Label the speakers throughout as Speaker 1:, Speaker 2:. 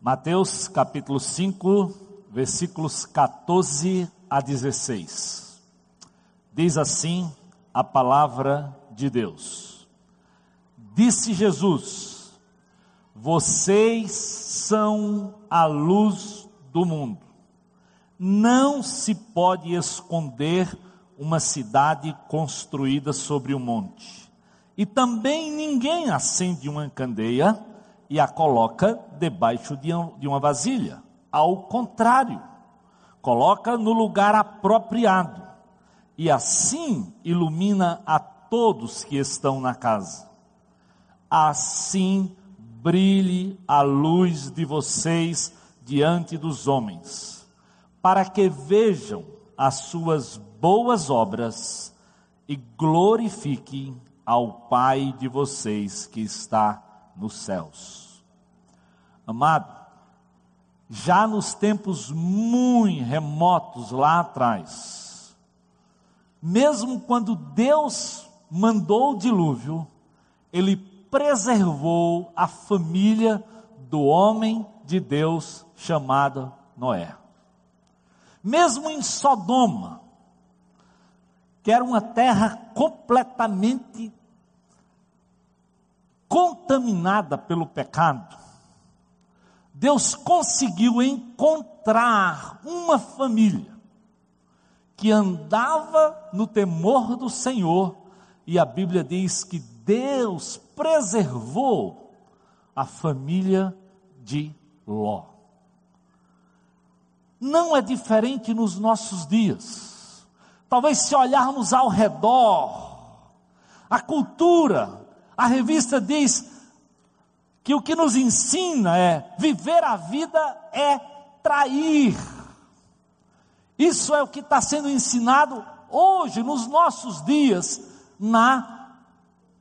Speaker 1: Mateus capítulo 5, versículos 14 a 16. Diz assim a palavra de Deus. Disse Jesus: Vocês são a luz do mundo. Não se pode esconder uma cidade construída sobre um monte. E também ninguém acende uma candeia e a coloca debaixo de uma vasilha. Ao contrário, coloca no lugar apropriado e assim ilumina a todos que estão na casa. Assim brilhe a luz de vocês diante dos homens, para que vejam as suas boas obras e glorifiquem ao Pai de vocês que está nos céus. Amado, já nos tempos muito remotos lá atrás, mesmo quando Deus mandou o dilúvio, Ele preservou a família do homem de Deus chamado Noé. Mesmo em Sodoma, que era uma terra completamente contaminada pelo pecado, Deus conseguiu encontrar uma família que andava no temor do Senhor, e a Bíblia diz que Deus preservou a família de Ló. Não é diferente nos nossos dias. Talvez se olharmos ao redor, a cultura a revista diz que o que nos ensina é viver a vida é trair. Isso é o que está sendo ensinado hoje, nos nossos dias, na,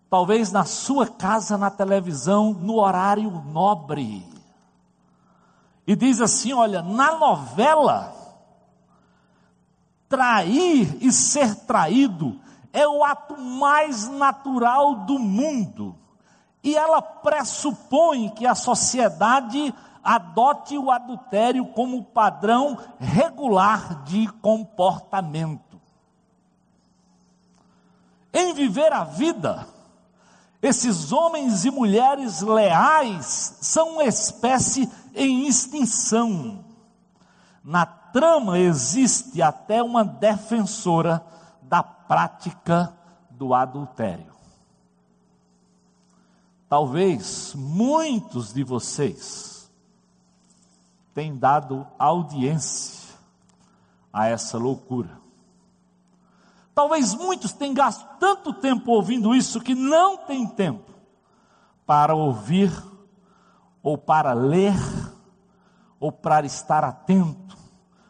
Speaker 1: talvez na sua casa, na televisão, no horário nobre. E diz assim: olha, na novela, trair e ser traído é o ato mais natural do mundo. E ela pressupõe que a sociedade adote o adultério como padrão regular de comportamento. Em viver a vida, esses homens e mulheres leais são uma espécie em extinção. Na trama existe até uma defensora da prática do adultério. Talvez muitos de vocês tenham dado audiência a essa loucura. Talvez muitos tenham gasto tanto tempo ouvindo isso que não tem tempo para ouvir, ou para ler, ou para estar atento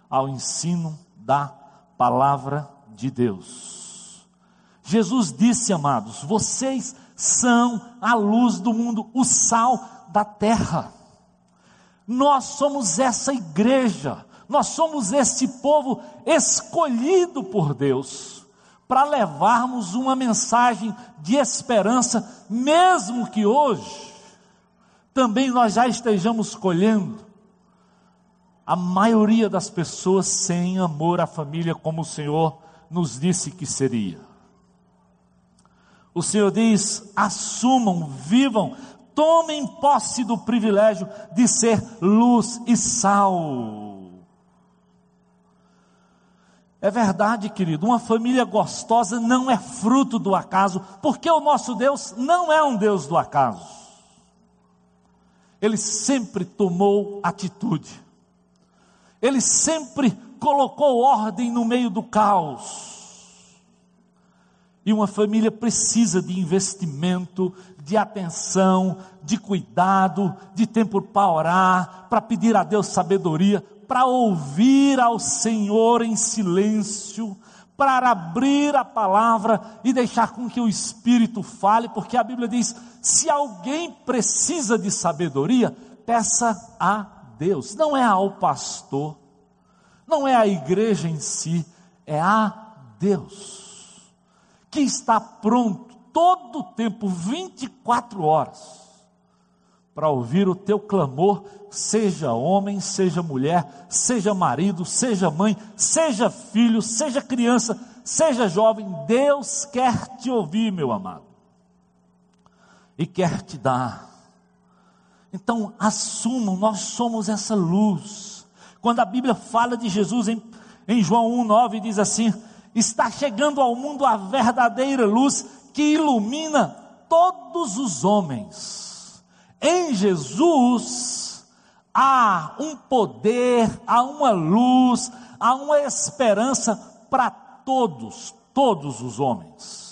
Speaker 1: ao ensino da palavra de Deus. Jesus disse, amados, vocês são a luz do mundo, o sal da terra. Nós somos essa igreja, nós somos esse povo escolhido por Deus para levarmos uma mensagem de esperança, mesmo que hoje também nós já estejamos colhendo a maioria das pessoas sem amor à família como o Senhor nos disse que seria. O Senhor diz: assumam, vivam, tomem posse do privilégio de ser luz e sal. É verdade, querido, uma família gostosa não é fruto do acaso, porque o nosso Deus não é um Deus do acaso. Ele sempre tomou atitude, ele sempre colocou ordem no meio do caos. E uma família precisa de investimento, de atenção, de cuidado, de tempo para orar, para pedir a Deus sabedoria, para ouvir ao Senhor em silêncio, para abrir a palavra e deixar com que o Espírito fale, porque a Bíblia diz: se alguém precisa de sabedoria, peça a Deus, não é ao pastor não é a igreja em si, é a Deus, que está pronto todo o tempo, 24 horas, para ouvir o teu clamor, seja homem, seja mulher, seja marido, seja mãe, seja filho, seja criança, seja jovem, Deus quer te ouvir, meu amado, e quer te dar. Então, assumam, nós somos essa luz. Quando a Bíblia fala de Jesus em, em João 1,9, diz assim: está chegando ao mundo a verdadeira luz que ilumina todos os homens. Em Jesus há um poder, há uma luz, há uma esperança para todos, todos os homens.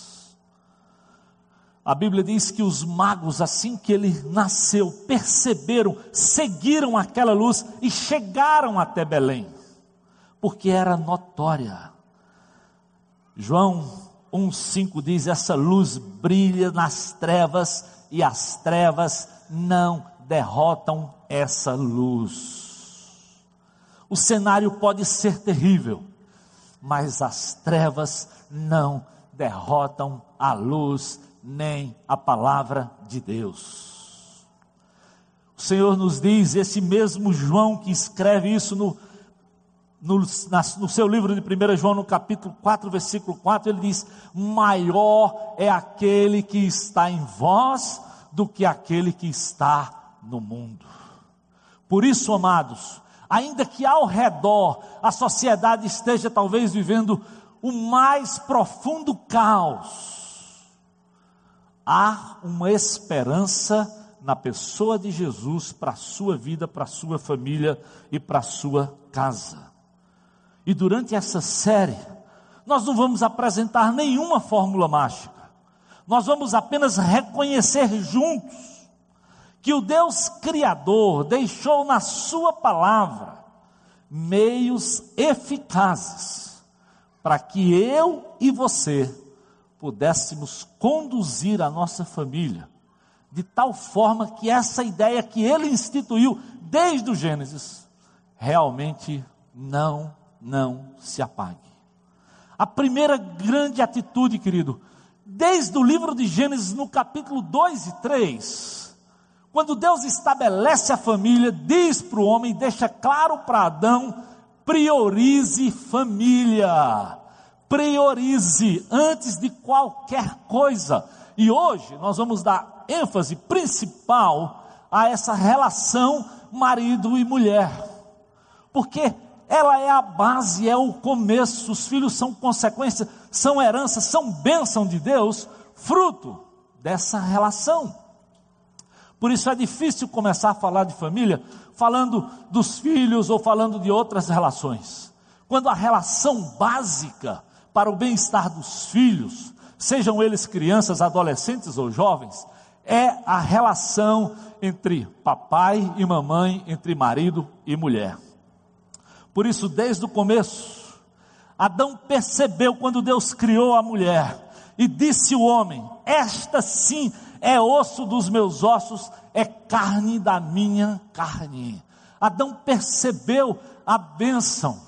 Speaker 1: A Bíblia diz que os magos, assim que ele nasceu, perceberam, seguiram aquela luz e chegaram até Belém, porque era notória. João 1,5 diz: essa luz brilha nas trevas e as trevas não derrotam essa luz. O cenário pode ser terrível, mas as trevas não derrotam a luz nem a palavra de Deus. O Senhor nos diz, esse mesmo João que escreve isso no, no, na, no, seu livro de 1 João, no capítulo 4, versículo 4, ele diz: Maior é aquele que está em vós do que aquele que está no mundo. Por isso, amados, ainda que ao redor a sociedade esteja talvez vivendo o mais profundo caos, há uma esperança na pessoa de Jesus para a sua vida, para a sua família e para a sua casa. E durante essa série, nós não vamos apresentar nenhuma fórmula mágica nós vamos apenas reconhecer juntos que o Deus Criador deixou na Sua palavra meios eficazes para que eu e você pudéssemos conduzir a nossa família de tal forma que essa ideia que Ele instituiu desde o Gênesis realmente não, não se apague. A primeira grande atitude, querido, desde o livro de Gênesis, no capítulo 2 e 3, quando Deus estabelece a família, diz para o homem, deixa claro para Adão: priorize família, priorize antes de qualquer coisa. E hoje nós vamos dar ênfase principal a essa relação marido e mulher, porque ela é a base, é o começo, os filhos são consequência, são herança, são bênção de Deus, fruto dessa relação. Por isso é difícil começar a falar de família falando dos filhos ou falando de outras relações. Quando a relação básica para o bem-estar dos filhos, sejam eles crianças, adolescentes ou jovens, é a relação entre papai e mamãe, entre marido e mulher. Por isso, desde o começo, Adão percebeu quando Deus criou a mulher e disse o homem: Esta sim é osso dos meus ossos, é carne da minha carne. Adão percebeu a bênção,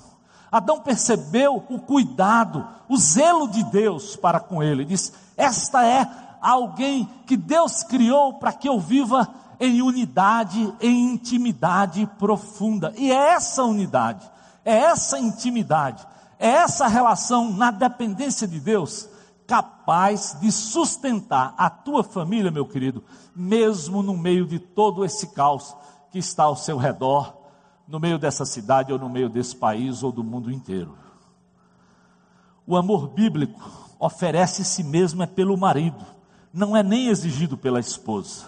Speaker 1: Adão percebeu o cuidado, o zelo de Deus para com ele. Diz: Esta é alguém que Deus criou para que eu viva em unidade, em intimidade profunda. E é essa unidade é essa intimidade, é essa relação na dependência de Deus capaz de sustentar a tua família, meu querido, mesmo no meio de todo esse caos que está ao seu redor, no meio dessa cidade ou no meio desse país ou do mundo inteiro. O amor bíblico oferece si mesmo é pelo marido, não é nem exigido pela esposa.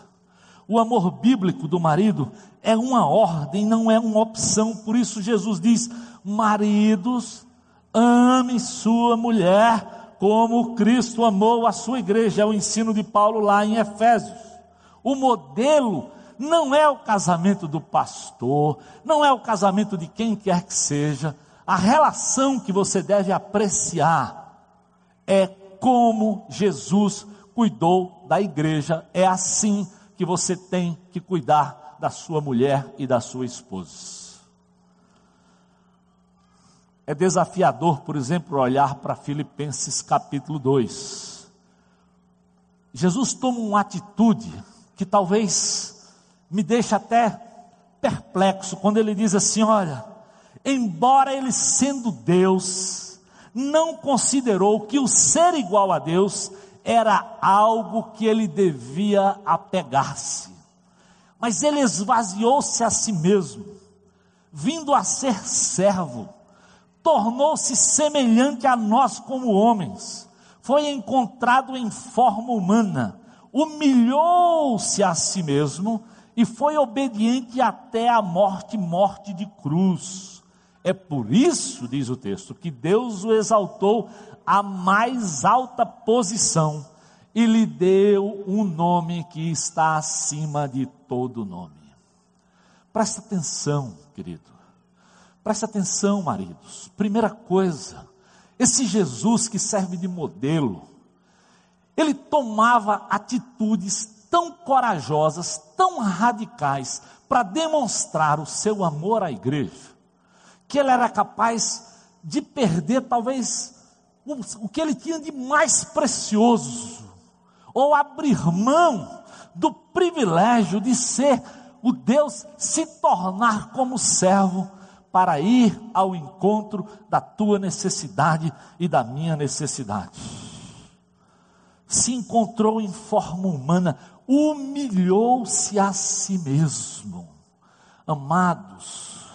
Speaker 1: O amor bíblico do marido é uma ordem, não é uma opção. Por isso Jesus diz: maridos, ame sua mulher como Cristo amou a sua igreja. É o ensino de Paulo lá em Efésios. O modelo não é o casamento do pastor, não é o casamento de quem quer que seja. A relação que você deve apreciar é como Jesus cuidou da igreja. É assim que você tem que cuidar da sua mulher e da sua esposa. É desafiador, por exemplo, olhar para Filipenses capítulo 2. Jesus toma uma atitude que talvez me deixa até perplexo quando ele diz assim: olha, embora ele sendo Deus, não considerou que o ser igual a Deus era algo que ele devia apegar-se, mas ele esvaziou-se a si mesmo, vindo a ser servo, tornou-se semelhante a nós como homens, foi encontrado em forma humana, humilhou-se a si mesmo e foi obediente até a morte morte de cruz. É por isso, diz o texto, que Deus o exaltou à mais alta posição e lhe deu um nome que está acima de todo nome. Presta atenção, querido. Presta atenção, maridos. Primeira coisa, esse Jesus que serve de modelo, ele tomava atitudes tão corajosas, tão radicais, para demonstrar o seu amor à igreja, que ele era capaz de perder talvez o, o que ele tinha de mais precioso, ou abrir mão do privilégio de ser o Deus, se tornar como servo, para ir ao encontro da tua necessidade e da minha necessidade. Se encontrou em forma humana, humilhou-se a si mesmo. Amados,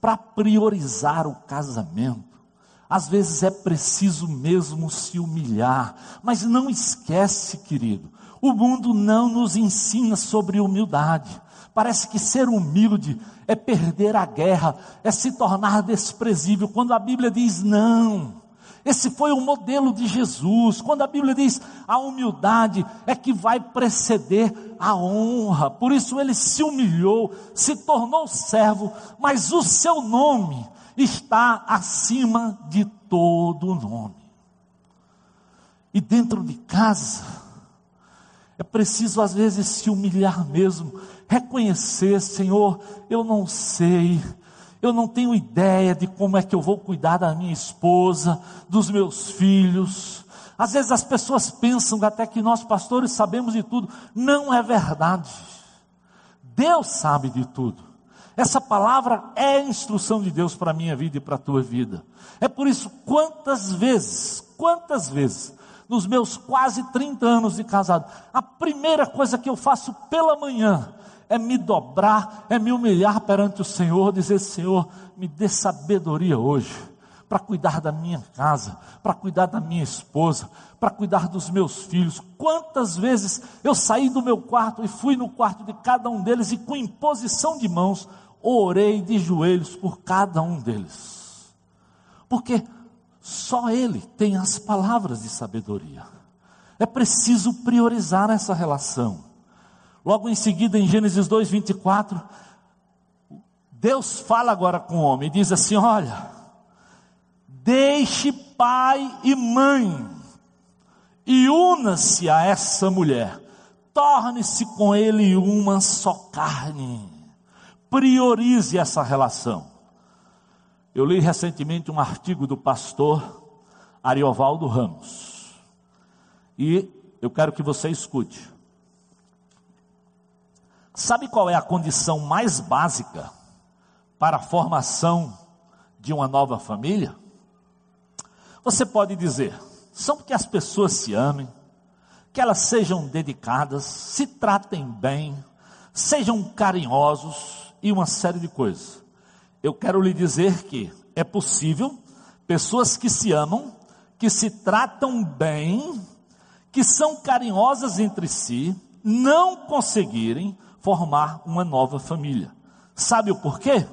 Speaker 1: para priorizar o casamento, às vezes é preciso mesmo se humilhar, mas não esquece, querido, o mundo não nos ensina sobre humildade. Parece que ser humilde é perder a guerra, é se tornar desprezível, quando a Bíblia diz não. Esse foi o modelo de Jesus. Quando a Bíblia diz a humildade é que vai preceder a honra. Por isso ele se humilhou, se tornou servo, mas o seu nome está acima de todo nome. E dentro de casa, é preciso às vezes se humilhar mesmo, reconhecer, Senhor, eu não sei, eu não tenho ideia de como é que eu vou cuidar da minha esposa, dos meus filhos. Às vezes as pessoas pensam até que nós pastores sabemos de tudo. Não é verdade. Deus sabe de tudo. Essa palavra é a instrução de Deus para a minha vida e para a tua vida. É por isso, quantas vezes, quantas vezes, nos meus quase 30 anos de casado, a primeira coisa que eu faço pela manhã é me dobrar, é me humilhar perante o Senhor, dizer: Senhor, me dê sabedoria hoje, para cuidar da minha casa, para cuidar da minha esposa, para cuidar dos meus filhos. Quantas vezes eu saí do meu quarto e fui no quarto de cada um deles e, com imposição de mãos, orei de joelhos por cada um deles, porque só Ele tem as palavras de sabedoria. É preciso priorizar essa relação. Logo em seguida, em Gênesis 2, 24, Deus fala agora com o homem e diz assim: Olha, deixe pai e mãe e una-se a essa mulher, torne-se com ele uma só carne, priorize essa relação. Eu li recentemente um artigo do pastor Ariovaldo Ramos, e eu quero que você escute. Sabe qual é a condição mais básica para a formação de uma nova família? Você pode dizer, são que as pessoas se amem, que elas sejam dedicadas, se tratem bem, sejam carinhosos e uma série de coisas. Eu quero lhe dizer que é possível pessoas que se amam, que se tratam bem, que são carinhosas entre si, não conseguirem formar uma nova família. Sabe o porquê?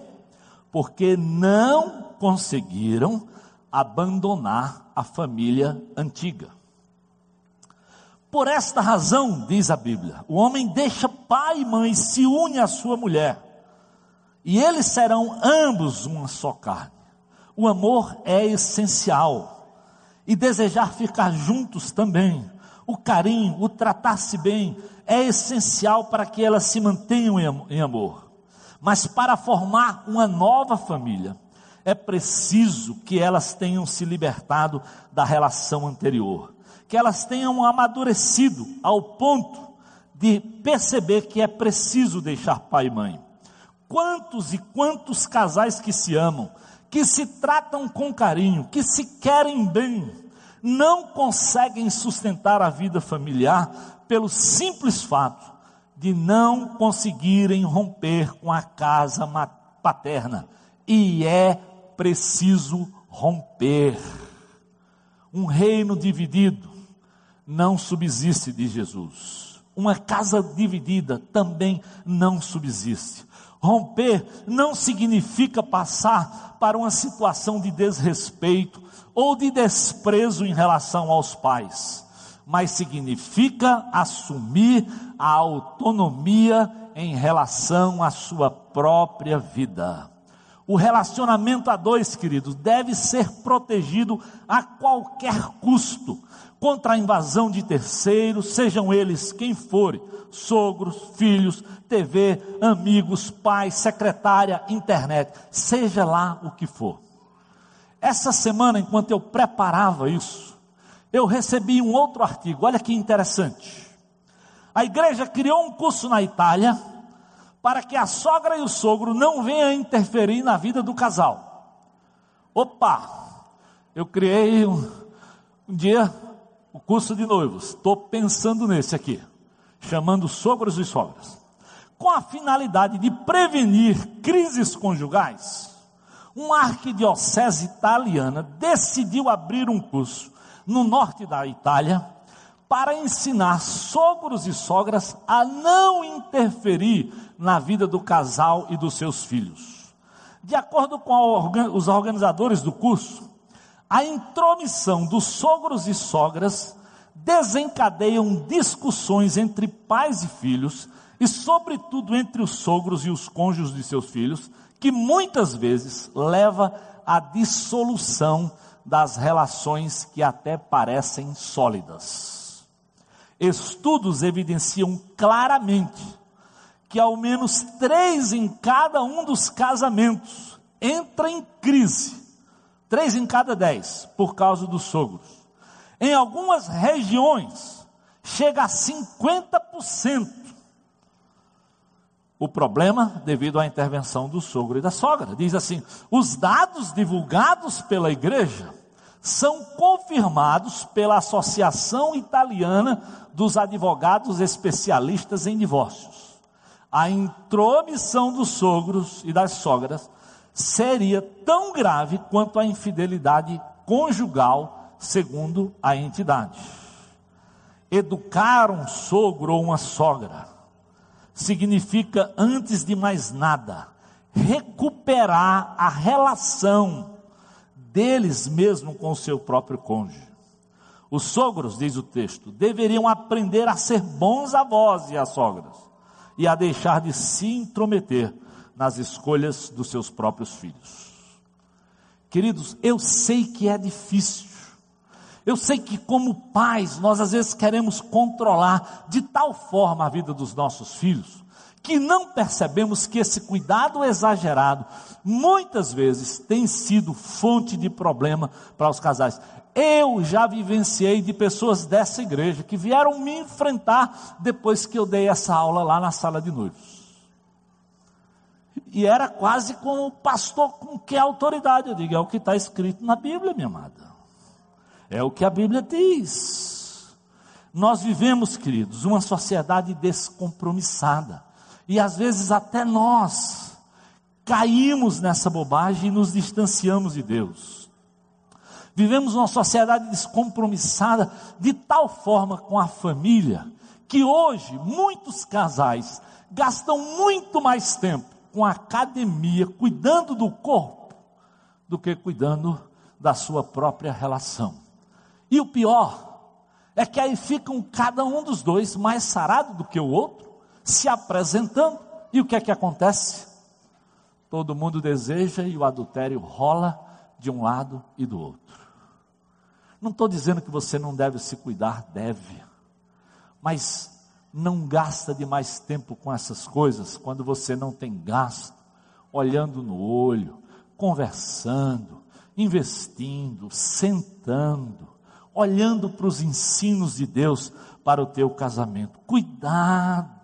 Speaker 1: Porque não conseguiram abandonar a família antiga. Por esta razão, diz a Bíblia, o homem deixa pai e mãe, se une à sua mulher, e eles serão ambos uma só carne. O amor é essencial, e desejar ficar juntos também o carinho, o tratar-se bem, é essencial para que elas se mantenham em amor. Mas para formar uma nova família, é preciso que elas tenham se libertado da relação anterior, que elas tenham amadurecido ao ponto de perceber que é preciso deixar pai e mãe. Quantos e quantos casais que se amam, que se tratam com carinho, que se querem bem, não conseguem sustentar a vida familiar pelo simples fato de não conseguirem romper com a casa paterna. E é preciso romper. Um reino dividido não subsiste de Jesus. Uma casa dividida também não subsiste. Romper não significa passar para uma situação de desrespeito ou de desprezo em relação aos pais, mas significa assumir a autonomia em relação à sua própria vida. O relacionamento a dois, queridos, deve ser protegido a qualquer custo contra a invasão de terceiros, sejam eles quem forem, sogros, filhos, TV, amigos, pais, secretária, internet, seja lá o que for. Essa semana, enquanto eu preparava isso, eu recebi um outro artigo, olha que interessante. A igreja criou um curso na Itália para que a sogra e o sogro não venham interferir na vida do casal. Opa! Eu criei um, um dia o curso de noivos. Estou pensando nesse aqui, chamando sogros e sogras, com a finalidade de prevenir crises conjugais. Uma arquidiocese italiana decidiu abrir um curso no norte da Itália para ensinar sogros e sogras a não interferir na vida do casal e dos seus filhos. De acordo com os organizadores do curso, a intromissão dos sogros e sogras desencadeiam discussões entre pais e filhos, e sobretudo entre os sogros e os cônjuges de seus filhos, que muitas vezes leva à dissolução das relações que até parecem sólidas. Estudos evidenciam claramente que ao menos três em cada um dos casamentos entra em crise Três em cada dez, por causa dos sogros. Em algumas regiões, chega a 50%. O problema devido à intervenção do sogro e da sogra. Diz assim: os dados divulgados pela igreja são confirmados pela Associação Italiana dos Advogados Especialistas em Divórcios. A intromissão dos sogros e das sogras seria tão grave quanto a infidelidade conjugal, segundo a entidade. Educar um sogro ou uma sogra significa, antes de mais nada, recuperar a relação deles mesmo com o seu próprio cônjuge. Os sogros, diz o texto, deveriam aprender a ser bons avós e as sogras e a deixar de se intrometer nas escolhas dos seus próprios filhos. Queridos, eu sei que é difícil. Eu sei que, como pais, nós às vezes queremos controlar de tal forma a vida dos nossos filhos, que não percebemos que esse cuidado exagerado, muitas vezes, tem sido fonte de problema para os casais. Eu já vivenciei de pessoas dessa igreja que vieram me enfrentar depois que eu dei essa aula lá na sala de noivos. E era quase como o pastor com que autoridade? Eu digo, é o que está escrito na Bíblia, minha amada. É o que a Bíblia diz. Nós vivemos, queridos, uma sociedade descompromissada. E às vezes até nós caímos nessa bobagem e nos distanciamos de Deus. Vivemos uma sociedade descompromissada de tal forma com a família que hoje muitos casais gastam muito mais tempo com academia, cuidando do corpo, do que cuidando da sua própria relação. E o pior é que aí ficam cada um dos dois mais sarado do que o outro, se apresentando, e o que é que acontece? Todo mundo deseja e o adultério rola de um lado e do outro. Não estou dizendo que você não deve se cuidar, deve, mas não gasta demais tempo com essas coisas quando você não tem gasto, olhando no olho, conversando, investindo, sentando, olhando para os ensinos de Deus para o teu casamento. Cuidado.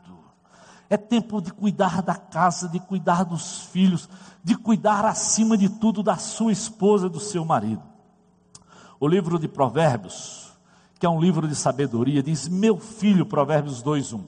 Speaker 1: É tempo de cuidar da casa, de cuidar dos filhos, de cuidar acima de tudo da sua esposa, do seu marido. O livro de Provérbios, que é um livro de sabedoria, diz: Meu filho, Provérbios 2:1.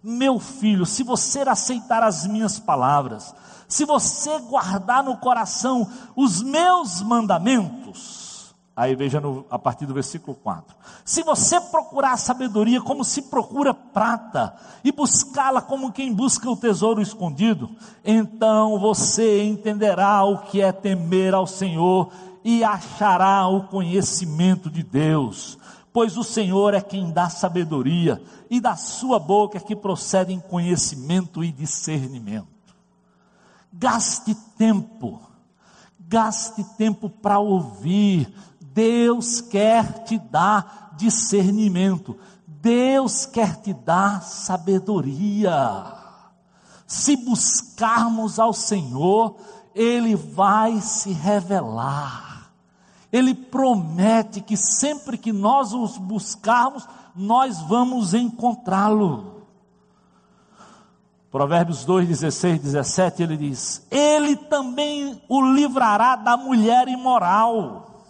Speaker 1: Meu filho, se você aceitar as minhas palavras, se você guardar no coração os meus mandamentos, aí veja no, a partir do versículo 4: se você procurar a sabedoria como se procura prata, e buscá-la como quem busca o tesouro escondido, então você entenderá o que é temer ao Senhor e achará o conhecimento de Deus pois o Senhor é quem dá sabedoria, e da sua boca é que procedem conhecimento e discernimento. Gaste tempo, gaste tempo para ouvir. Deus quer te dar discernimento, Deus quer te dar sabedoria. Se buscarmos ao Senhor, Ele vai se revelar. Ele promete que sempre que nós os buscarmos, nós vamos encontrá-lo. Provérbios 2, 16, 17, ele diz: Ele também o livrará da mulher imoral,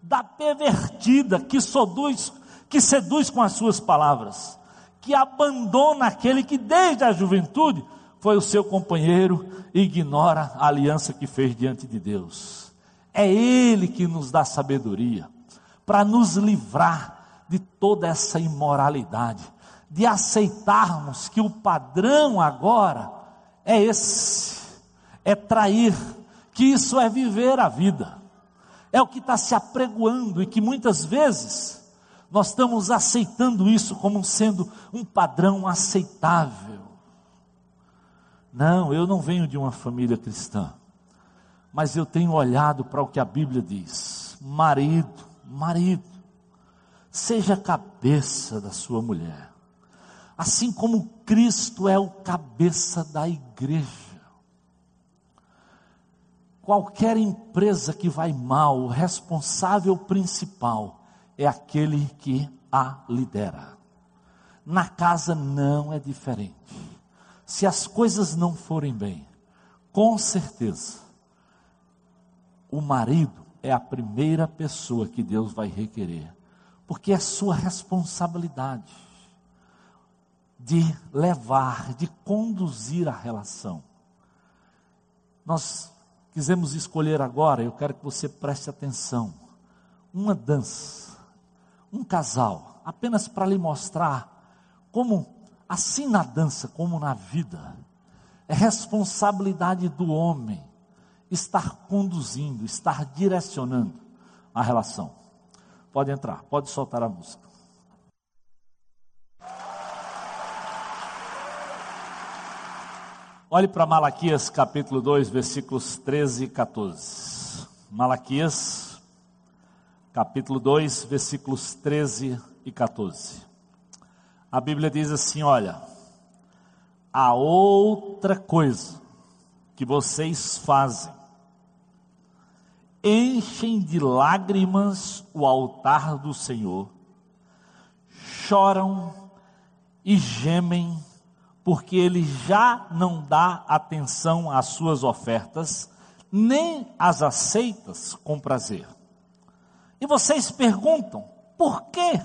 Speaker 1: da pervertida que seduz, que seduz com as suas palavras, que abandona aquele que desde a juventude foi o seu companheiro e ignora a aliança que fez diante de Deus. É Ele que nos dá sabedoria para nos livrar de toda essa imoralidade, de aceitarmos que o padrão agora é esse, é trair, que isso é viver a vida, é o que está se apregoando e que muitas vezes nós estamos aceitando isso como sendo um padrão aceitável. Não, eu não venho de uma família cristã mas eu tenho olhado para o que a Bíblia diz: marido, marido, seja cabeça da sua mulher, assim como Cristo é o cabeça da igreja. Qualquer empresa que vai mal, o responsável principal é aquele que a lidera. Na casa não é diferente. Se as coisas não forem bem, com certeza o marido é a primeira pessoa que Deus vai requerer, porque é sua responsabilidade de levar, de conduzir a relação. Nós quisemos escolher agora, eu quero que você preste atenção, uma dança, um casal, apenas para lhe mostrar como, assim na dança como na vida, é responsabilidade do homem estar conduzindo, estar direcionando a relação. Pode entrar, pode soltar a música. Olhe para Malaquias capítulo 2, versículos 13 e 14. Malaquias, capítulo 2, versículos 13 e 14. A Bíblia diz assim: olha, a outra coisa que vocês fazem enchem de lágrimas o altar do Senhor, choram e gemem, porque Ele já não dá atenção às suas ofertas, nem as aceitas com prazer. E vocês perguntam, por quê?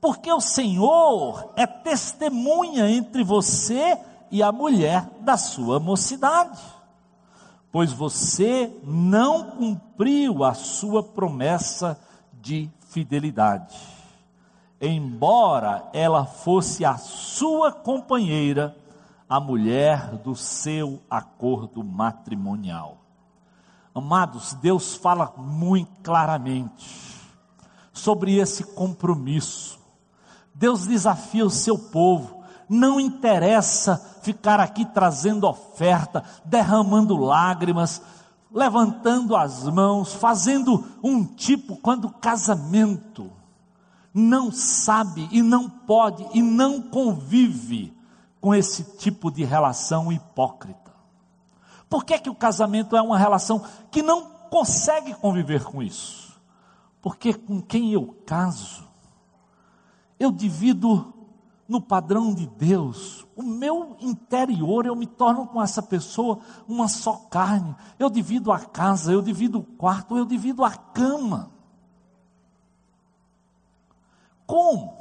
Speaker 1: Porque o Senhor é testemunha entre você e a mulher da sua mocidade pois você não cumpriu a sua promessa de fidelidade. Embora ela fosse a sua companheira, a mulher do seu acordo matrimonial. Amados, Deus fala muito claramente sobre esse compromisso. Deus desafia o seu povo não interessa ficar aqui trazendo oferta, derramando lágrimas, levantando as mãos, fazendo um tipo quando casamento não sabe e não pode e não convive com esse tipo de relação hipócrita. Por que, que o casamento é uma relação que não consegue conviver com isso? Porque com quem eu caso, eu divido no padrão de Deus, o meu interior, eu me torno com essa pessoa uma só carne. Eu divido a casa, eu divido o quarto, eu divido a cama. Como?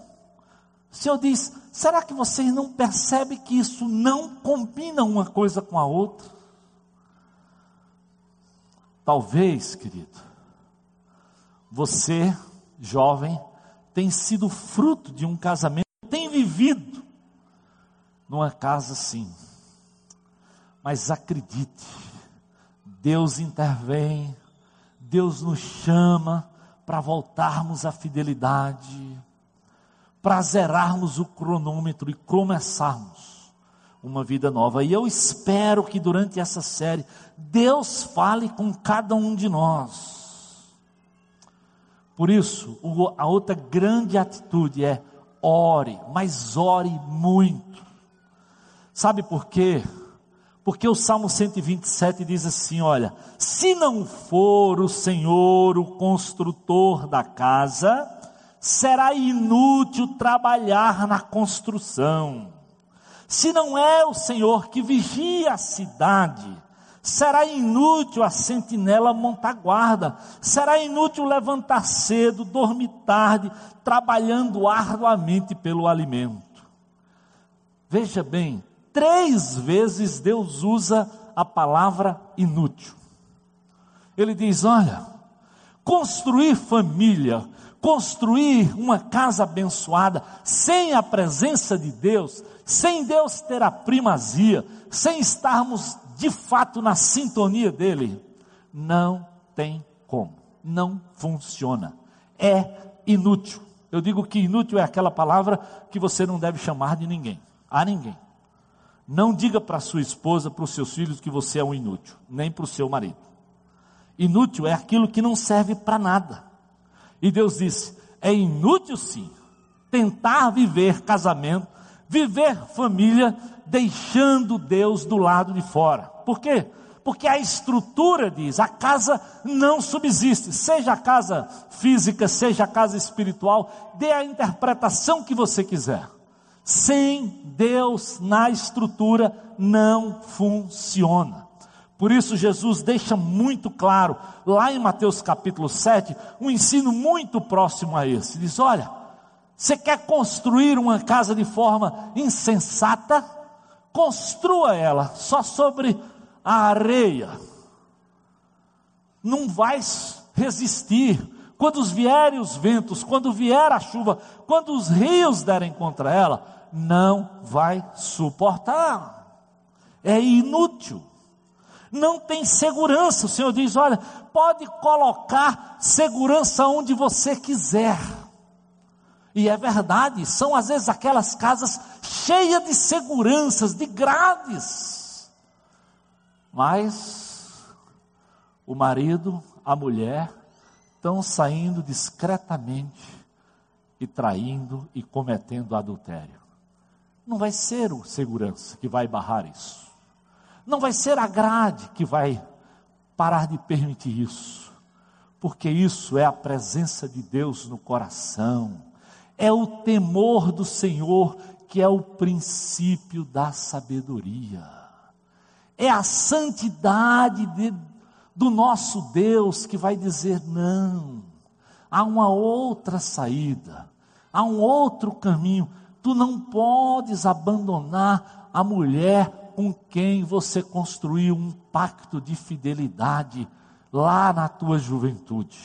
Speaker 1: O Senhor diz: será que vocês não percebem que isso não combina uma coisa com a outra? Talvez, querido, você, jovem, tem sido fruto de um casamento, tem vivido numa casa assim. Mas acredite, Deus intervém, Deus nos chama para voltarmos à fidelidade para zerarmos o cronômetro e começarmos uma vida nova. E eu espero que durante essa série Deus fale com cada um de nós. Por isso, a outra grande atitude é ore, mas ore muito. Sabe por quê? Porque o Salmo 127 diz assim: olha, se não for o Senhor o construtor da casa, será inútil trabalhar na construção. Se não é o Senhor que vigia a cidade, será inútil a sentinela montar guarda, será inútil levantar cedo, dormir tarde, trabalhando arduamente pelo alimento. Veja bem, três vezes Deus usa a palavra inútil. Ele diz: olha, construir família, construir uma casa abençoada sem a presença de Deus, sem Deus ter a primazia, sem estarmos de fato na sintonia dele, não tem como, não funciona, é inútil. Eu digo que inútil é aquela palavra que você não deve chamar de ninguém, a ninguém. Não diga para sua esposa, para os seus filhos que você é um inútil, nem para o seu marido. Inútil é aquilo que não serve para nada. E Deus disse: é inútil sim tentar viver casamento, viver família, deixando Deus do lado de fora. Por quê? Porque a estrutura diz, a casa não subsiste, seja a casa física, seja a casa espiritual, dê a interpretação que você quiser. Sem Deus na estrutura não funciona. Por isso, Jesus deixa muito claro, lá em Mateus capítulo 7, um ensino muito próximo a esse. Diz: Olha, você quer construir uma casa de forma insensata? Construa ela só sobre a areia. Não vai resistir. Quando vierem os ventos, quando vier a chuva, quando os rios derem contra ela, não vai suportar. É inútil não tem segurança. O Senhor diz: olha, pode colocar segurança onde você quiser. E é verdade, são às vezes aquelas casas cheias de seguranças, de grades. Mas o marido, a mulher, estão saindo discretamente e traindo e cometendo adultério. Não vai ser o segurança que vai barrar isso. Não vai ser a grade que vai parar de permitir isso, porque isso é a presença de Deus no coração, é o temor do Senhor que é o princípio da sabedoria, é a santidade de, do nosso Deus que vai dizer: não, há uma outra saída, há um outro caminho, tu não podes abandonar a mulher com quem você construiu um pacto de fidelidade lá na tua juventude.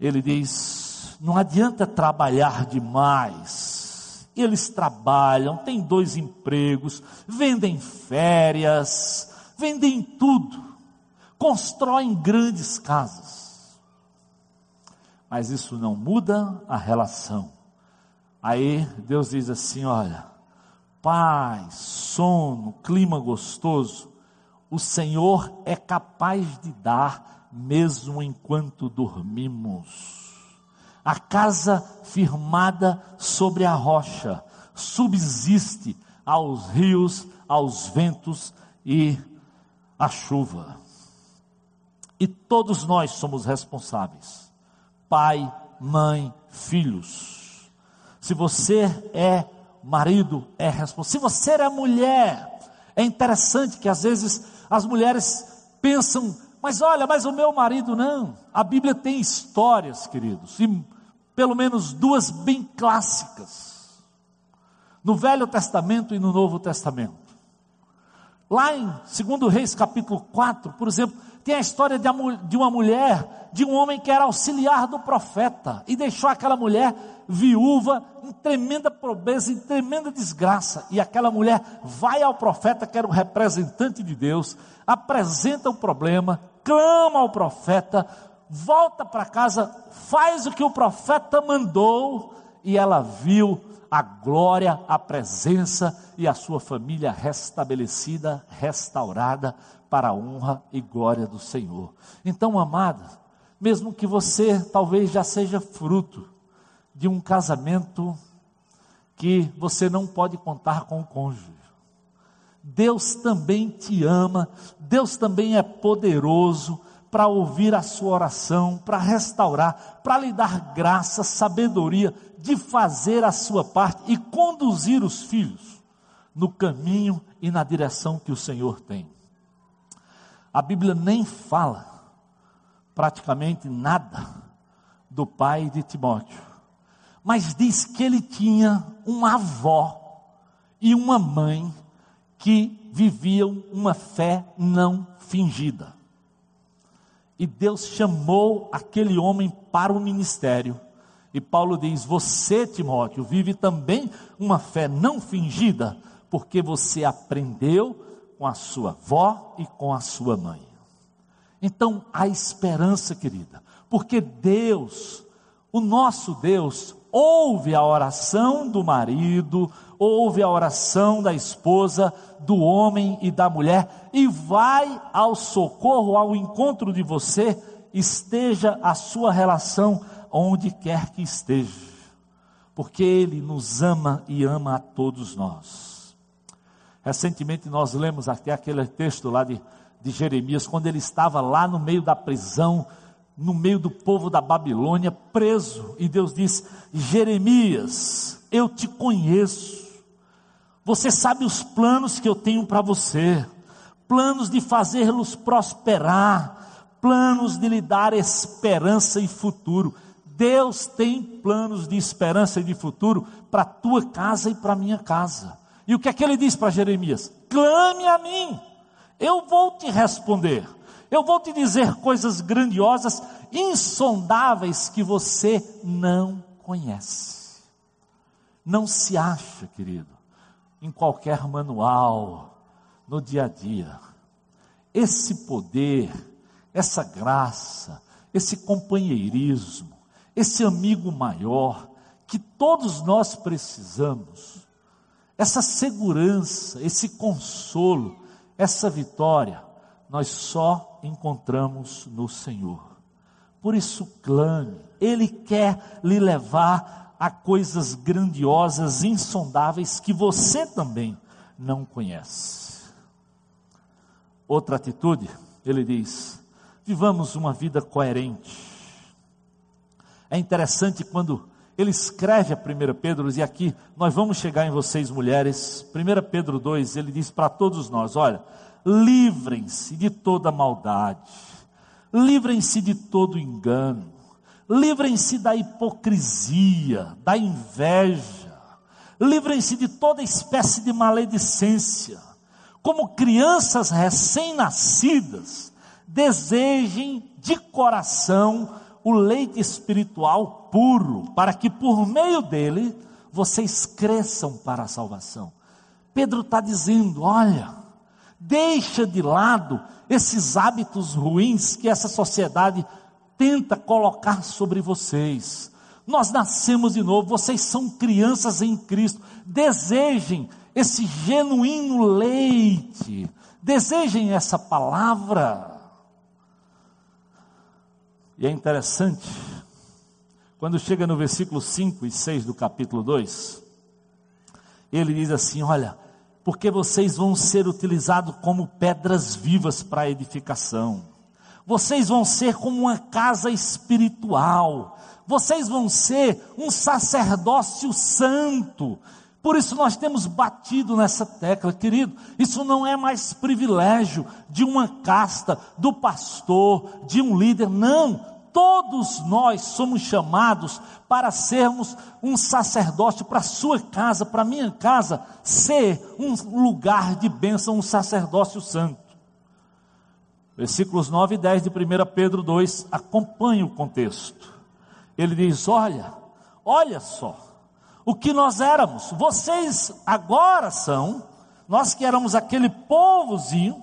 Speaker 1: Ele diz: não adianta trabalhar demais. Eles trabalham, têm dois empregos, vendem férias, vendem tudo, constroem grandes casas. Mas isso não muda a relação. Aí Deus diz assim: olha, paz, sono, clima gostoso, o Senhor é capaz de dar mesmo enquanto dormimos. A casa firmada sobre a rocha subsiste aos rios, aos ventos e à chuva. E todos nós somos responsáveis. Pai, mãe, filhos. Se você é marido, é responsável. Se você é mulher, é interessante que às vezes as mulheres pensam, mas olha, mas o meu marido não. A Bíblia tem histórias, queridos, e pelo menos duas bem clássicas. No Velho Testamento e no Novo Testamento. Lá em 2 Reis capítulo 4, por exemplo, tem a história de uma mulher, de um homem que era auxiliar do profeta e deixou aquela mulher viúva em tremenda pobreza, em tremenda desgraça. E aquela mulher vai ao profeta, que era o representante de Deus, apresenta o problema, clama ao profeta, volta para casa, faz o que o profeta mandou e ela viu a glória, a presença e a sua família restabelecida, restaurada para a honra e glória do Senhor. Então, amada, mesmo que você talvez já seja fruto de um casamento que você não pode contar com o cônjuge, Deus também te ama, Deus também é poderoso para ouvir a sua oração, para restaurar, para lhe dar graça, sabedoria de fazer a sua parte e conduzir os filhos no caminho e na direção que o Senhor tem. A Bíblia nem fala praticamente nada do pai de Timóteo, mas diz que ele tinha uma avó e uma mãe que viviam uma fé não fingida. E Deus chamou aquele homem para o ministério. E Paulo diz: Você, Timóteo, vive também uma fé não fingida, porque você aprendeu com a sua avó e com a sua mãe. Então, há esperança, querida, porque Deus, o nosso Deus, ouve a oração do marido, ouve a oração da esposa, do homem e da mulher e vai ao socorro, ao encontro de você, esteja a sua relação onde quer que esteja, porque Ele nos ama e ama a todos nós. Recentemente nós lemos até aquele texto lá de, de Jeremias, quando ele estava lá no meio da prisão, no meio do povo da Babilônia, preso, e Deus disse: Jeremias, eu te conheço, você sabe os planos que eu tenho para você, planos de fazê-los prosperar, planos de lhe dar esperança e futuro. Deus tem planos de esperança e de futuro para a tua casa e para a minha casa. E o que é que ele diz para Jeremias? Clame a mim, eu vou te responder. Eu vou te dizer coisas grandiosas, insondáveis que você não conhece. Não se acha, querido, em qualquer manual, no dia a dia. Esse poder, essa graça, esse companheirismo, esse amigo maior que todos nós precisamos, essa segurança, esse consolo, essa vitória, nós só encontramos no Senhor. Por isso, clame, Ele quer lhe levar a coisas grandiosas, insondáveis, que você também não conhece. Outra atitude, ele diz: vivamos uma vida coerente. É interessante quando ele escreve a 1 Pedro, e aqui nós vamos chegar em vocês, mulheres. 1 Pedro 2, ele diz para todos nós: olha, livrem-se de toda maldade, livrem-se de todo engano, livrem-se da hipocrisia, da inveja, livrem-se de toda espécie de maledicência. Como crianças recém-nascidas, desejem de coração o leite espiritual puro, para que por meio dele vocês cresçam para a salvação. Pedro está dizendo: olha, Deixa de lado esses hábitos ruins que essa sociedade tenta colocar sobre vocês. Nós nascemos de novo, vocês são crianças em Cristo. Desejem esse genuíno leite. Desejem essa palavra. E é interessante, quando chega no versículo 5 e 6 do capítulo 2, ele diz assim: Olha, porque vocês vão ser utilizados como pedras vivas para edificação. Vocês vão ser como uma casa espiritual. Vocês vão ser um sacerdócio santo. Por isso nós temos batido nessa tecla, querido. Isso não é mais privilégio de uma casta, do pastor, de um líder. Não. Todos nós somos chamados para sermos um sacerdócio para a sua casa, para a minha casa, ser um lugar de bênção, um sacerdócio santo. Versículos 9 e 10 de 1 Pedro 2 acompanha o contexto. Ele diz: Olha, olha só, o que nós éramos, vocês agora são, nós que éramos aquele povozinho,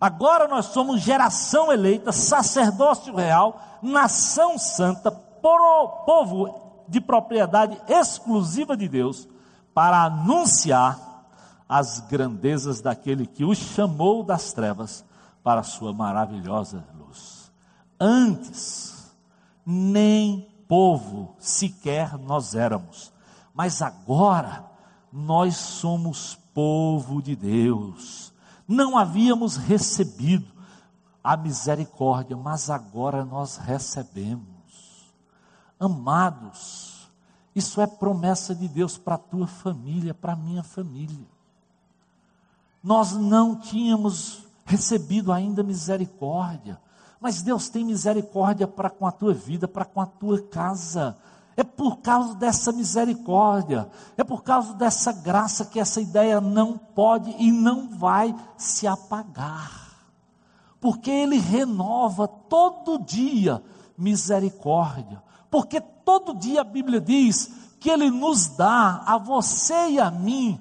Speaker 1: agora nós somos geração eleita, sacerdócio real, nação santa, povo de propriedade exclusiva de Deus, para anunciar as grandezas daquele que os chamou das trevas para a sua maravilhosa luz. Antes, nem povo sequer nós éramos, mas agora nós somos povo de Deus. Não havíamos recebido a misericórdia, mas agora nós recebemos. Amados, isso é promessa de Deus para a tua família, para a minha família. Nós não tínhamos recebido ainda misericórdia. Mas Deus tem misericórdia para com a tua vida, para com a tua casa. É por causa dessa misericórdia, é por causa dessa graça que essa ideia não pode e não vai se apagar. Porque Ele renova todo dia misericórdia. Porque todo dia a Bíblia diz que Ele nos dá, a você e a mim,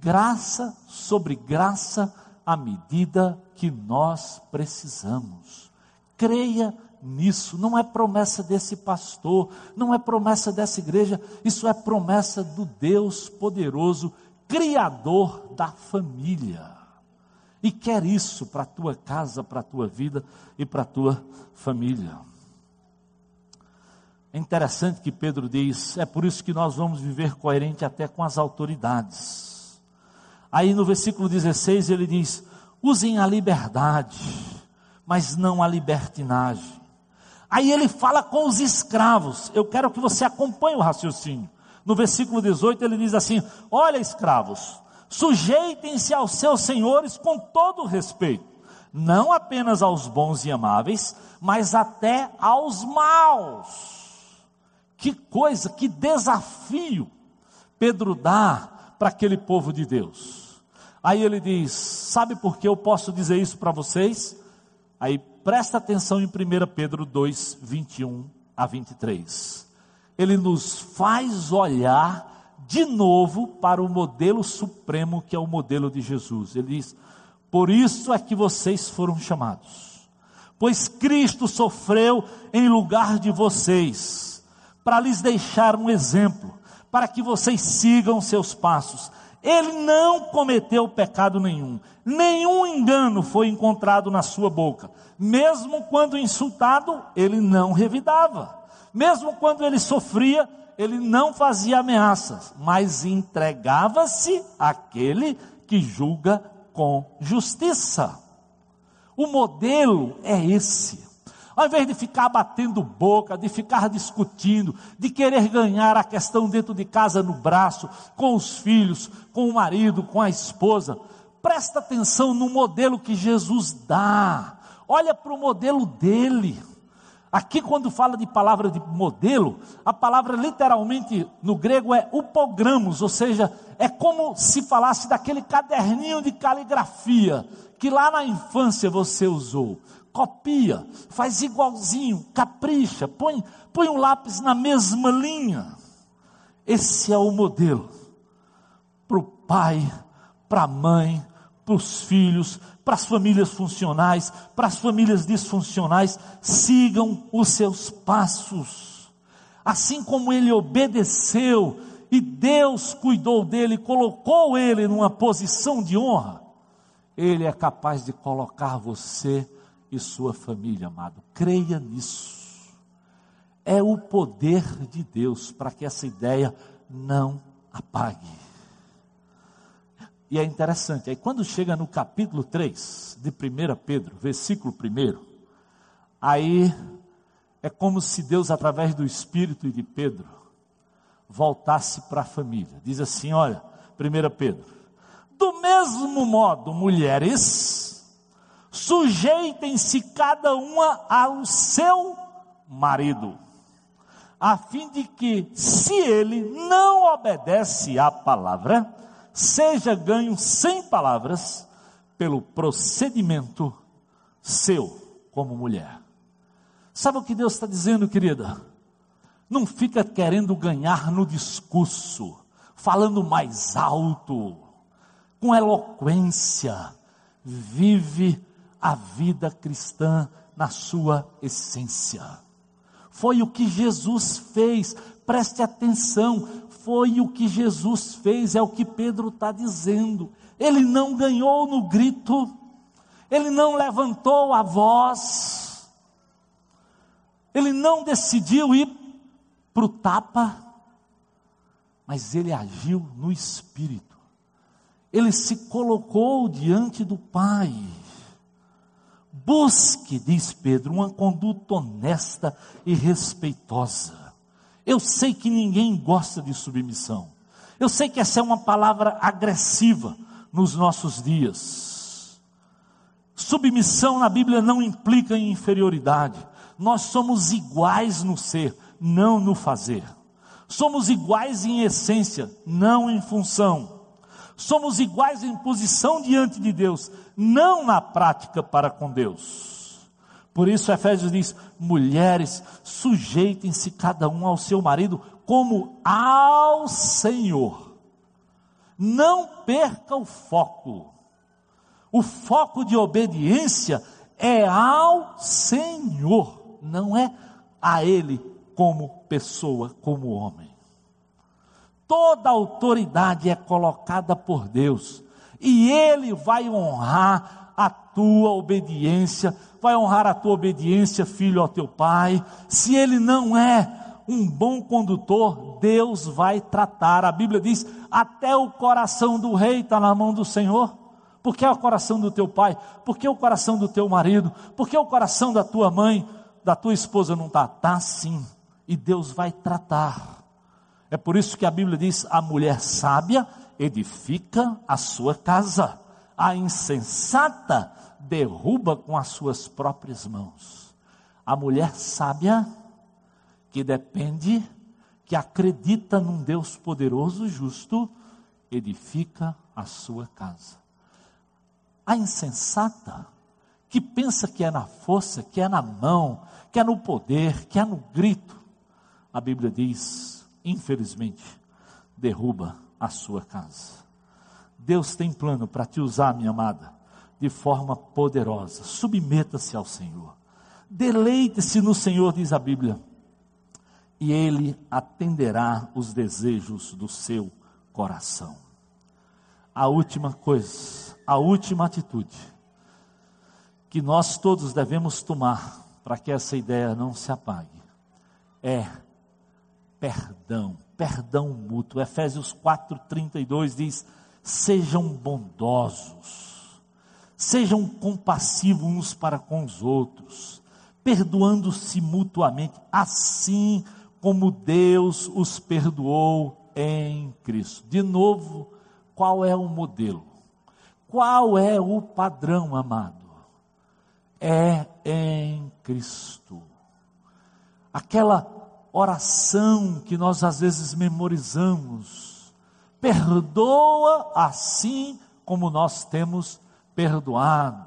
Speaker 1: graça sobre graça à medida que nós precisamos. Creia nisso, não é promessa desse pastor, não é promessa dessa igreja, isso é promessa do Deus poderoso, Criador da família. E quer isso para a tua casa, para a tua vida e para a tua família. É interessante que Pedro diz: é por isso que nós vamos viver coerente até com as autoridades. Aí no versículo 16 ele diz: usem a liberdade, mas não a libertinagem. Aí ele fala com os escravos. Eu quero que você acompanhe o raciocínio. No versículo 18 ele diz assim: Olha, escravos, sujeitem-se aos seus senhores com todo respeito, não apenas aos bons e amáveis, mas até aos maus. Que coisa, que desafio Pedro dá para aquele povo de Deus. Aí ele diz: Sabe por que eu posso dizer isso para vocês? Aí presta atenção em 1 Pedro 2, 21 a 23. Ele nos faz olhar de novo para o modelo supremo que é o modelo de Jesus. Ele diz: Por isso é que vocês foram chamados, pois Cristo sofreu em lugar de vocês, para lhes deixar um exemplo, para que vocês sigam seus passos ele não cometeu pecado nenhum, nenhum engano foi encontrado na sua boca. Mesmo quando insultado, ele não revidava. Mesmo quando ele sofria, ele não fazia ameaças, mas entregava-se àquele que julga com justiça. O modelo é esse. Ao invés de ficar batendo boca, de ficar discutindo, de querer ganhar a questão dentro de casa no braço, com os filhos, com o marido, com a esposa, presta atenção no modelo que Jesus dá. Olha para o modelo dele. Aqui, quando fala de palavra de modelo, a palavra literalmente no grego é upogramos, ou seja, é como se falasse daquele caderninho de caligrafia que lá na infância você usou copia, faz igualzinho, capricha, põe, põe o lápis na mesma linha. Esse é o modelo para o pai, para a mãe, para os filhos, para as famílias funcionais, para as famílias disfuncionais. Sigam os seus passos. Assim como ele obedeceu e Deus cuidou dele, colocou ele numa posição de honra, ele é capaz de colocar você e sua família, amado. Creia nisso. É o poder de Deus para que essa ideia não apague. E é interessante, aí quando chega no capítulo 3 de 1 Pedro, versículo 1, Aí é como se Deus, através do Espírito de Pedro, voltasse para a família. Diz assim: olha, 1 Pedro, do mesmo modo, mulheres, sujeitem-se cada uma ao seu marido, a fim de que, se ele não obedece à palavra, seja ganho sem palavras pelo procedimento seu como mulher. Sabe o que Deus está dizendo, querida? Não fica querendo ganhar no discurso, falando mais alto, com eloquência. Vive a vida cristã na sua essência. Foi o que Jesus fez, preste atenção, foi o que Jesus fez, é o que Pedro está dizendo. Ele não ganhou no grito, ele não levantou a voz, ele não decidiu ir para o tapa, mas ele agiu no espírito. Ele se colocou diante do Pai. Busque, diz Pedro, uma conduta honesta e respeitosa. Eu sei que ninguém gosta de submissão. Eu sei que essa é uma palavra agressiva nos nossos dias. Submissão na Bíblia não implica em inferioridade. Nós somos iguais no ser, não no fazer. Somos iguais em essência, não em função. Somos iguais em posição diante de Deus, não na prática para com Deus. Por isso Efésios diz: mulheres, sujeitem-se cada um ao seu marido como ao Senhor. Não perca o foco. O foco de obediência é ao Senhor, não é a Ele como pessoa, como homem. Toda autoridade é colocada por Deus, e Ele vai honrar a tua obediência, vai honrar a tua obediência, filho, ao teu pai. Se Ele não é um bom condutor, Deus vai tratar. A Bíblia diz: até o coração do rei está na mão do Senhor. Por que é o coração do teu pai? Por que o coração do teu marido? Por que o coração da tua mãe, da tua esposa não está? Está sim. E Deus vai tratar. É por isso que a Bíblia diz: a mulher sábia edifica a sua casa, a insensata derruba com as suas próprias mãos. A mulher sábia que depende, que acredita num Deus poderoso, justo, edifica a sua casa. A insensata, que pensa que é na força, que é na mão, que é no poder, que é no grito, a Bíblia diz, infelizmente, derruba a sua casa. Deus tem plano para te usar, minha amada, de forma poderosa. Submeta-se ao Senhor. Deleite-se no Senhor, diz a Bíblia e Ele atenderá os desejos do seu coração. A última coisa, a última atitude que nós todos devemos tomar para que essa ideia não se apague é perdão, perdão mútuo. Efésios 4:32 diz: "Sejam bondosos, sejam compassivos uns para com os outros, perdoando-se mutuamente, assim como Deus os perdoou em Cristo. De novo, qual é o modelo? Qual é o padrão, amado? É em Cristo. Aquela oração que nós às vezes memorizamos, perdoa assim como nós temos perdoado.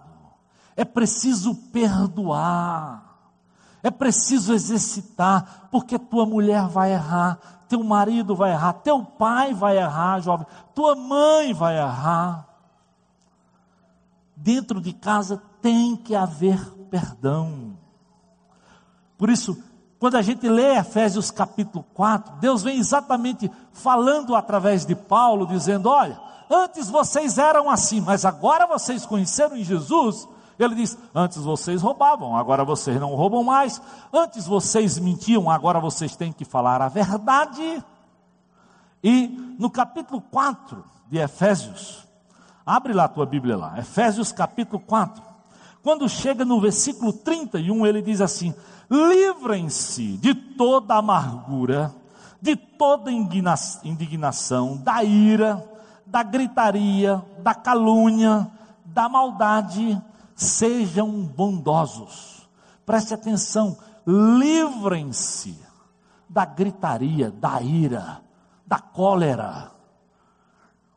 Speaker 1: É preciso perdoar. É preciso exercitar, porque tua mulher vai errar, teu marido vai errar, teu pai vai errar, jovem, tua mãe vai errar. Dentro de casa tem que haver perdão. Por isso, quando a gente lê Efésios capítulo 4, Deus vem exatamente falando através de Paulo, dizendo: olha, antes vocês eram assim, mas agora vocês conheceram Jesus, ele diz: Antes vocês roubavam, agora vocês não roubam mais. Antes vocês mentiam, agora vocês têm que falar a verdade. E no capítulo 4 de Efésios, abre lá a tua Bíblia lá, Efésios capítulo 4. Quando chega no versículo 31, ele diz assim: livrem-se de toda amargura, de toda indignação, da ira, da gritaria, da calúnia, da maldade, sejam bondosos. Preste atenção, livrem-se da gritaria, da ira, da cólera.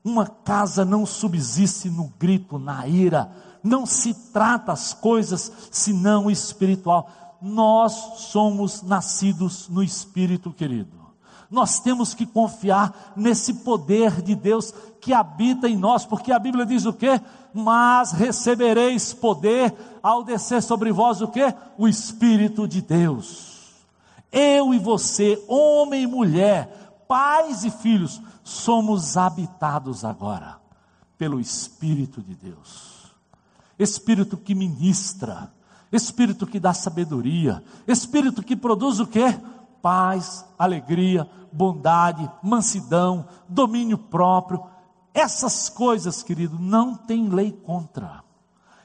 Speaker 1: Uma casa não subsiste no grito, na ira, não se trata as coisas senão espiritual. Nós somos nascidos no espírito, querido. Nós temos que confiar nesse poder de Deus que habita em nós, porque a Bíblia diz o quê? Mas recebereis poder ao descer sobre vós o quê? O espírito de Deus. Eu e você, homem e mulher, pais e filhos, somos habitados agora pelo espírito de Deus. Espírito que ministra, Espírito que dá sabedoria, Espírito que produz o que? Paz, alegria, bondade, mansidão, domínio próprio. Essas coisas, querido, não tem lei contra.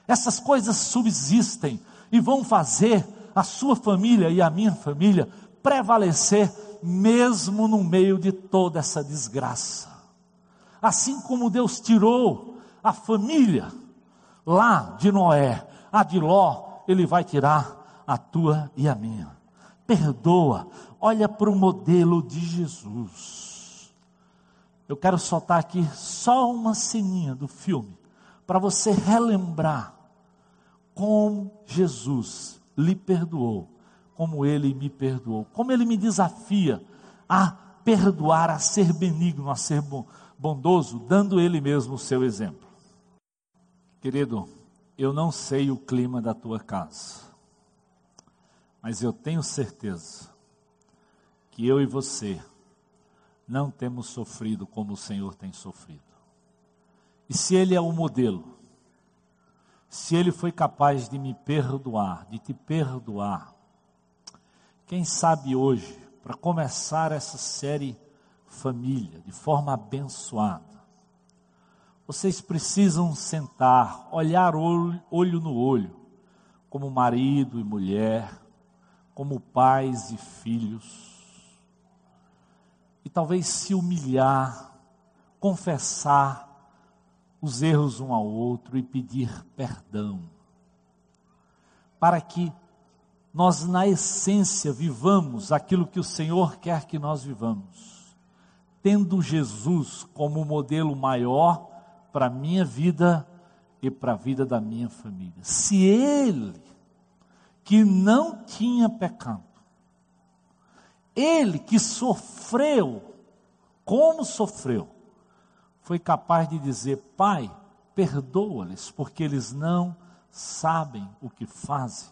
Speaker 1: Essas coisas subsistem e vão fazer a sua família e a minha família prevalecer mesmo no meio de toda essa desgraça. Assim como Deus tirou a família lá de Noé, a de Ló, ele vai tirar a tua e a minha. Perdoa, olha para o modelo de Jesus. Eu quero soltar aqui só uma ceninha do filme, para você relembrar como Jesus lhe perdoou, como ele me perdoou, como ele me desafia a perdoar, a ser benigno, a ser bondoso, dando ele mesmo o seu exemplo. Querido, eu não sei o clima da tua casa, mas eu tenho certeza que eu e você não temos sofrido como o Senhor tem sofrido. E se Ele é o modelo, se Ele foi capaz de me perdoar, de te perdoar, quem sabe hoje, para começar essa série família de forma abençoada, vocês precisam sentar, olhar olho, no olho, como marido e mulher, como pais e filhos, e talvez se humilhar, confessar os erros um ao outro e pedir perdão, para que nós, na essência, vivamos aquilo que o Senhor quer que nós vivamos, tendo Jesus como modelo maior para a minha vida e para a vida da minha família. Se ele, que não tinha pecado, ele que sofreu, como sofreu, foi capaz de dizer: Pai, perdoa-lhes, porque eles não sabem o que fazem.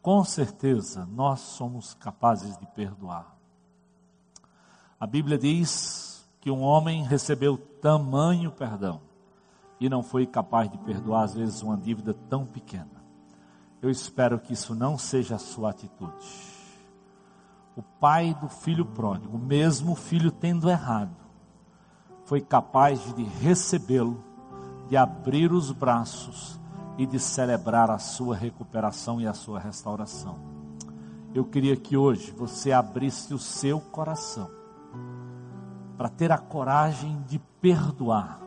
Speaker 1: Com certeza, nós somos capazes de perdoar. A Bíblia diz que um homem recebeu tamanho perdão e não foi capaz de perdoar, às vezes, uma dívida tão pequena. Eu espero que isso não seja a sua atitude. O pai do filho pródigo, mesmo o filho tendo errado, foi capaz de recebê-lo, de abrir os braços e de celebrar a sua recuperação e a sua restauração. Eu queria que hoje você abrisse o seu coração para ter a coragem de perdoar.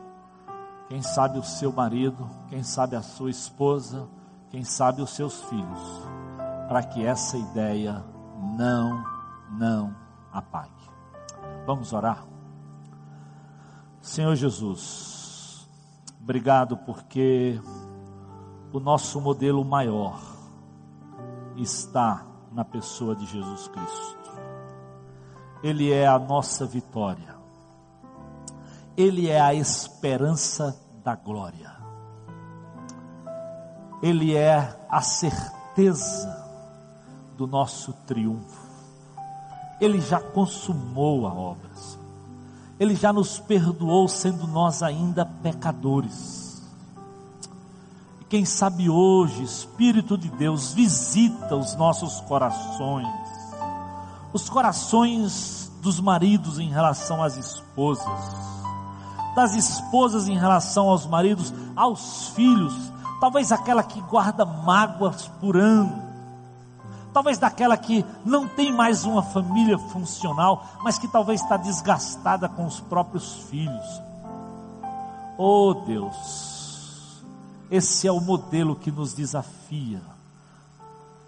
Speaker 1: Quem sabe o seu marido, quem sabe a sua esposa, quem sabe os seus filhos, para que essa ideia não, não apague. Vamos orar? Senhor Jesus, obrigado porque o nosso modelo maior está na pessoa de Jesus Cristo. Ele é a nossa vitória. Ele é a esperança da glória. Ele é a certeza do nosso triunfo. Ele já consumou a obra. Ele já nos perdoou, sendo nós ainda pecadores. E quem sabe hoje, Espírito de Deus visita os nossos corações, os corações dos maridos em relação às esposas das esposas em relação aos maridos, aos filhos, talvez aquela que guarda mágoas por ano, talvez daquela que não tem mais uma família funcional, mas que talvez está desgastada com os próprios filhos. Oh Deus, esse é o modelo que nos desafia.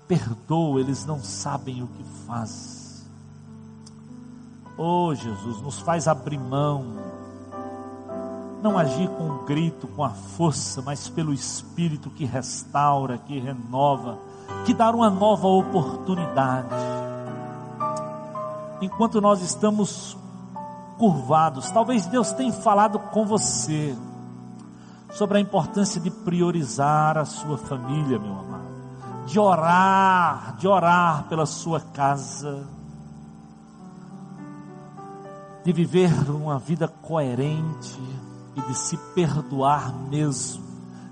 Speaker 1: Perdoa, eles não sabem o que fazem. Oh Jesus, nos faz abrir mão, não agir com o grito, com a força, mas pelo Espírito que restaura, que renova, que dá uma nova oportunidade. Enquanto nós estamos curvados, talvez Deus tenha falado com você sobre a importância de priorizar a sua família, meu amado, de orar, de orar pela sua casa de viver uma vida coerente e de se perdoar mesmo,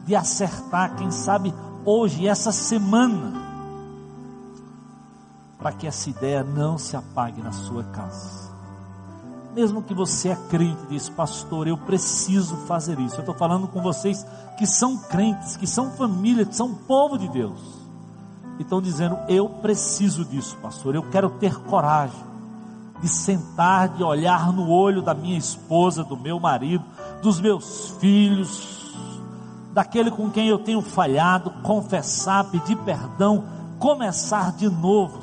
Speaker 1: de acertar, quem sabe, hoje, essa semana, para que essa ideia não se apague na sua casa. Mesmo que você é crente, diz, pastor, eu preciso fazer isso. Eu estou falando com vocês que são crentes, que são família, que são povo de Deus. E estão dizendo, eu preciso disso, pastor, eu quero ter coragem de sentar, de olhar no olho da minha esposa, do meu marido, dos meus filhos, daquele com quem eu tenho falhado, confessar, pedir perdão, começar de novo.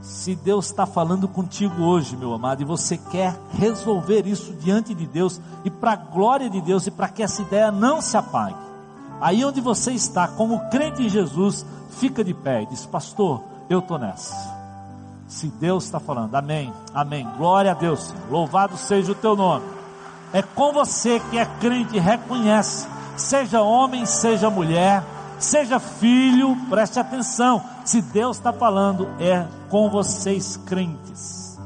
Speaker 1: Se Deus está falando contigo hoje, meu amado, e você quer resolver isso diante de Deus e para a glória de Deus e para que essa ideia não se apague, aí onde você está, como crente em Jesus, fica de pé e diz: Pastor, eu estou nessa. Se Deus está falando, amém, amém, glória a Deus, louvado seja o teu nome. É com você que é crente e reconhece, seja homem, seja mulher, seja filho, preste atenção. Se Deus está falando, é com vocês crentes.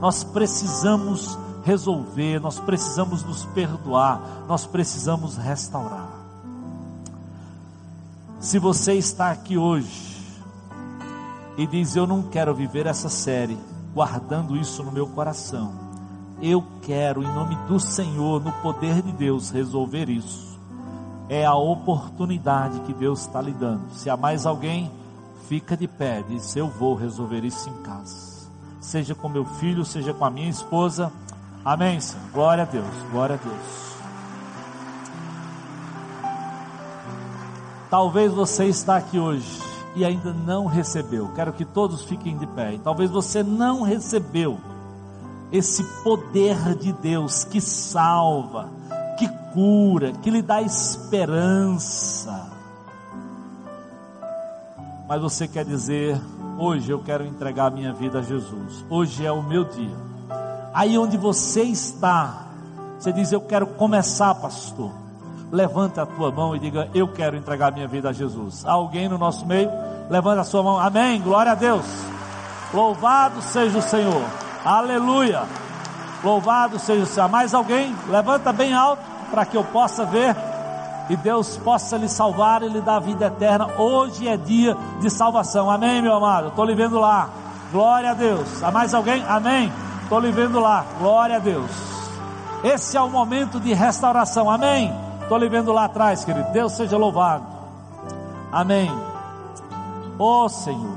Speaker 1: Nós precisamos resolver, nós precisamos nos perdoar, nós precisamos restaurar. Se você está aqui hoje, e diz: Eu não quero viver essa série guardando isso no meu coração. Eu quero, em nome do Senhor, no poder de Deus, resolver isso. É a oportunidade que Deus está lhe dando. Se há mais alguém, fica de pé, diz: Eu vou resolver isso em casa. Seja com meu filho, seja com a minha esposa. Amém, Senhor. Glória a Deus, glória a Deus. Talvez você está aqui hoje e ainda não recebeu. Quero que todos fiquem de pé. E talvez você não recebeu esse poder de Deus que salva, que cura, que lhe dá esperança. Mas você quer dizer, hoje eu quero entregar minha vida a Jesus. Hoje é o meu dia. Aí onde você está, você diz, eu quero começar, pastor levanta a tua mão e diga: Eu quero entregar minha vida a Jesus. Há alguém no nosso meio? Levanta a sua mão. Amém. Glória a Deus. Louvado seja o Senhor. Aleluia. Louvado seja o Senhor. Mais alguém? Levanta bem alto para que eu possa ver e Deus possa lhe salvar e lhe dar vida eterna. Hoje é dia de salvação. Amém, meu amado. Estou lhe vendo lá. Glória a Deus. Há mais alguém? Amém. Estou lhe vendo lá. Glória a Deus. Esse é o momento de restauração. Amém. Estou lhe vendo lá atrás, querido. Deus seja louvado. Amém. Ó oh, Senhor,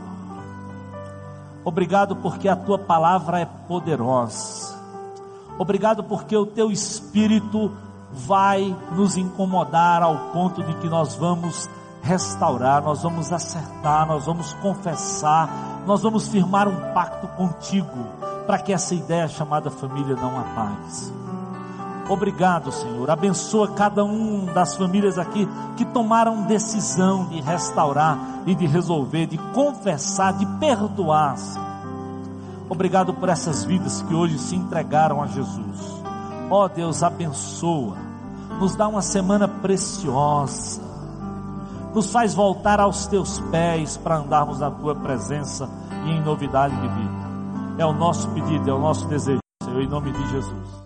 Speaker 1: obrigado porque a tua palavra é poderosa. Obrigado porque o teu espírito vai nos incomodar ao ponto de que nós vamos restaurar, nós vamos acertar, nós vamos confessar, nós vamos firmar um pacto contigo para que essa ideia chamada família não apague. Obrigado, Senhor. Abençoa cada um das famílias aqui que tomaram decisão de restaurar e de resolver, de confessar, de perdoar. Senhor. Obrigado por essas vidas que hoje se entregaram a Jesus. Ó oh, Deus, abençoa. Nos dá uma semana preciosa. Nos faz voltar aos teus pés para andarmos na tua presença e em novidade de vida. É o nosso pedido, é o nosso desejo, Senhor, em nome de Jesus.